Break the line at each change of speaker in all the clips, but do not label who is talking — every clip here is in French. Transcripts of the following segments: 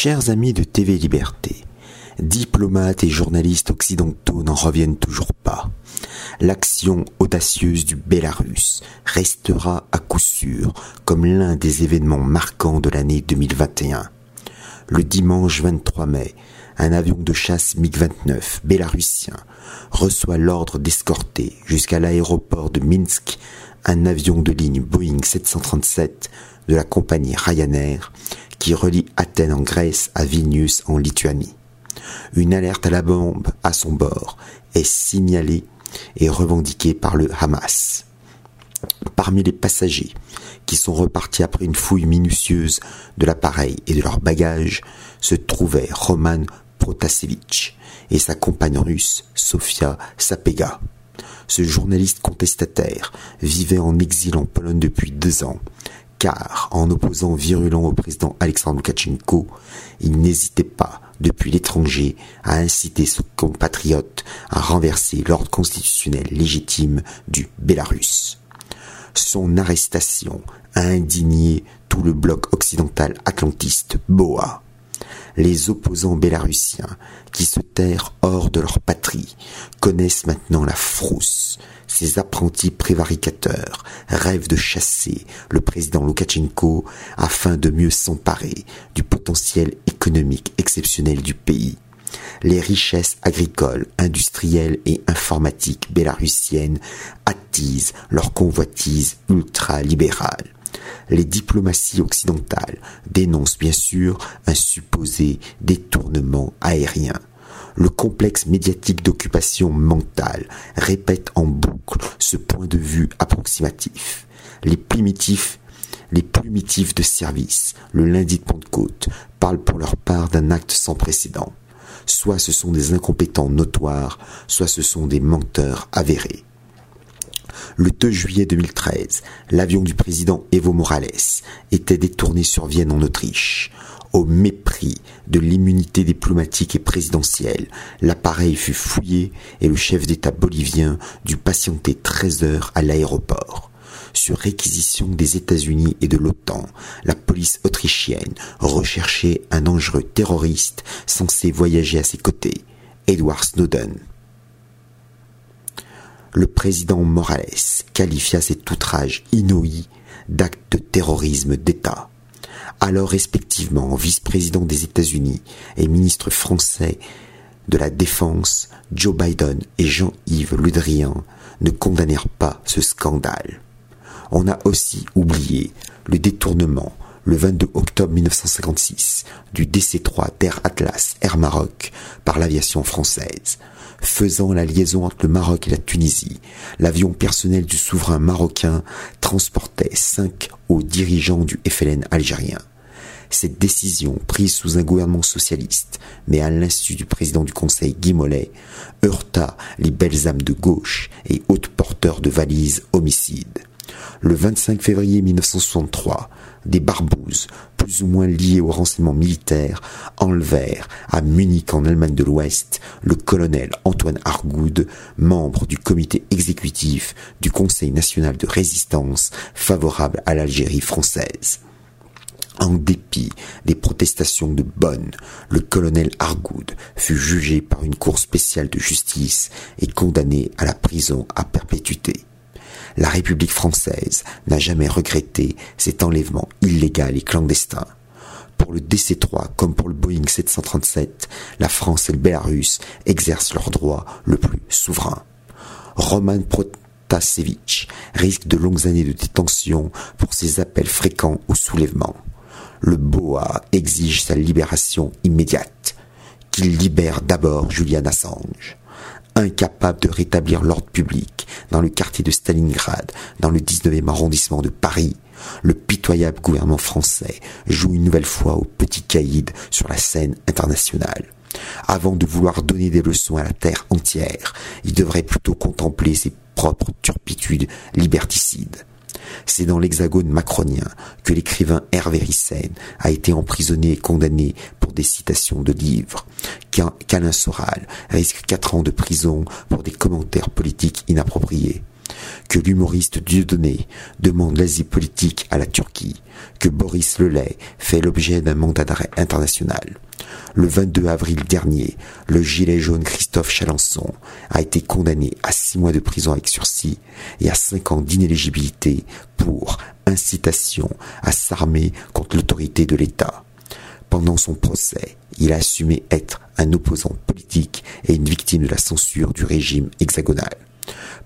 Chers amis de TV Liberté, diplomates et journalistes occidentaux n'en reviennent toujours pas. L'action audacieuse du Bélarus restera à coup sûr comme l'un des événements marquants de l'année 2021. Le dimanche 23 mai, un avion de chasse MiG-29 bélarusien reçoit l'ordre d'escorter jusqu'à l'aéroport de Minsk un avion de ligne Boeing 737 de la compagnie Ryanair relie Athènes en Grèce à Vilnius en Lituanie. Une alerte à la bombe à son bord est signalée et revendiquée par le Hamas. Parmi les passagers qui sont repartis après une fouille minutieuse de l'appareil et de leurs bagages se trouvait Roman Protasevich et sa compagne russe Sofia Sapega. Ce journaliste contestataire vivait en exil en Pologne depuis deux ans car en opposant virulent au président Alexandre Loukachenko, il n'hésitait pas, depuis l'étranger, à inciter son compatriote à renverser l'ordre constitutionnel légitime du Bélarus. Son arrestation a indigné tout le bloc occidental atlantiste BOA. Les opposants bélarussiens, qui se terrent hors de leur patrie, connaissent maintenant la frousse, ces apprentis prévaricateurs rêvent de chasser le président Loukachenko afin de mieux s'emparer du potentiel économique exceptionnel du pays. Les richesses agricoles, industrielles et informatiques bélarussiennes attisent leur convoitise ultra-libérale. Les diplomaties occidentales dénoncent bien sûr un supposé détournement aérien le complexe médiatique d'occupation mentale répète en boucle ce point de vue approximatif. Les primitifs, les plumitifs de service, le lundi de Pentecôte, parlent pour leur part d'un acte sans précédent. Soit ce sont des incompétents notoires, soit ce sont des menteurs avérés. Le 2 juillet 2013, l'avion du président Evo Morales était détourné sur Vienne en Autriche. Au mépris de l'immunité diplomatique et présidentielle, l'appareil fut fouillé et le chef d'État bolivien dut patienter 13 heures à l'aéroport. Sur réquisition des États-Unis et de l'OTAN, la police autrichienne recherchait un dangereux terroriste censé voyager à ses côtés, Edward Snowden. Le président Morales qualifia cet outrage inouï d'acte de terrorisme d'État alors respectivement vice-président des États-Unis et ministre français de la Défense, Joe Biden et Jean-Yves Le Drian ne condamnèrent pas ce scandale. On a aussi oublié le détournement le 22 octobre 1956 du DC-3 d'Air Atlas Air Maroc par l'aviation française. Faisant la liaison entre le Maroc et la Tunisie, l'avion personnel du souverain marocain transportait cinq hauts dirigeants du FLN algérien. Cette décision, prise sous un gouvernement socialiste, mais à l'insu du président du Conseil Guy Mollet, heurta les belles âmes de gauche et hautes porteurs de valises homicides. Le 25 février 1963, des barbouzes, plus ou moins liés au renseignement militaire, enlevèrent à Munich en Allemagne de l'Ouest le colonel Antoine Argoud, membre du comité exécutif du Conseil national de résistance favorable à l'Algérie française. En dépit des protestations de Bonn, le colonel Argoud fut jugé par une cour spéciale de justice et condamné à la prison à perpétuité. La République française n'a jamais regretté cet enlèvement illégal et clandestin. Pour le DC-3 comme pour le Boeing 737, la France et le Bélarus exercent leur droit le plus souverain. Roman Protasevich risque de longues années de détention pour ses appels fréquents au soulèvement le BOA exige sa libération immédiate, qu'il libère d'abord Julian Assange. Incapable de rétablir l'ordre public dans le quartier de Stalingrad, dans le 19e arrondissement de Paris, le pitoyable gouvernement français joue une nouvelle fois au petit caïd sur la scène internationale. Avant de vouloir donner des leçons à la terre entière, il devrait plutôt contempler ses propres turpitudes liberticides. C'est dans l'hexagone macronien que l'écrivain Hervé Ryssen a été emprisonné et condamné des citations de livres. Qu'Alain Soral risque quatre ans de prison pour des commentaires politiques inappropriés. que l'humoriste Dieudonné demande l'asile politique à la Turquie, que Boris Lelay fait l'objet d'un mandat d'arrêt international. Le 22 avril dernier, le gilet jaune Christophe Chalençon a été condamné à six mois de prison avec sursis et à cinq ans d'inéligibilité pour incitation à s'armer contre l'autorité de l'État. Pendant son procès, il a assumé être un opposant politique et une victime de la censure du régime hexagonal.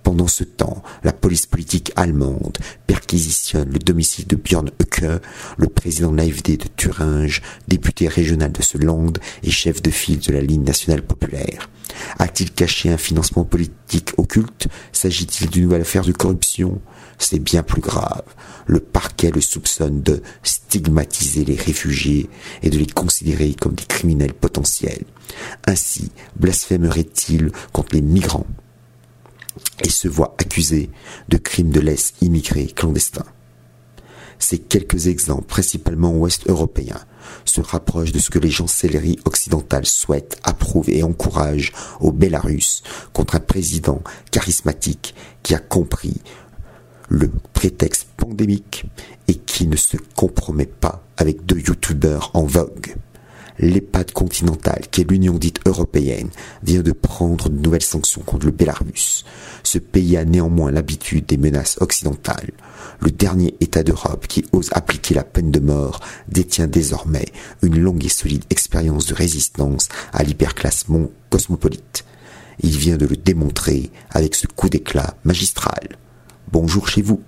Pendant ce temps, la police politique allemande perquisitionne le domicile de Björn Höcke, le président de l'AFD de Thuringe, député régional de ce land et chef de file de la ligne nationale populaire. A-t-il caché un financement politique occulte? S'agit-il d'une nouvelle affaire de corruption? C'est bien plus grave. Le parquet le soupçonne de stigmatiser les réfugiés et de les considérer comme des criminels potentiels. Ainsi blasphémerait-il contre les migrants? Et se voit accusé de crimes de laisse immigrés clandestins. Ces quelques exemples, principalement ouest-européens, se rapprochent de ce que les chancelleries occidentales souhaitent, approuvent et encouragent au Bélarus contre un président charismatique qui a compris le prétexte pandémique et qui ne se compromet pas avec deux youtubeurs en vogue l'EHPAD continentale, qui est l'Union dite européenne, vient de prendre de nouvelles sanctions contre le Bélarus. Ce pays a néanmoins l'habitude des menaces occidentales. Le dernier État d'Europe qui ose appliquer la peine de mort détient désormais une longue et solide expérience de résistance à l'hyperclassement cosmopolite. Il vient de le démontrer avec ce coup d'éclat magistral. Bonjour chez vous.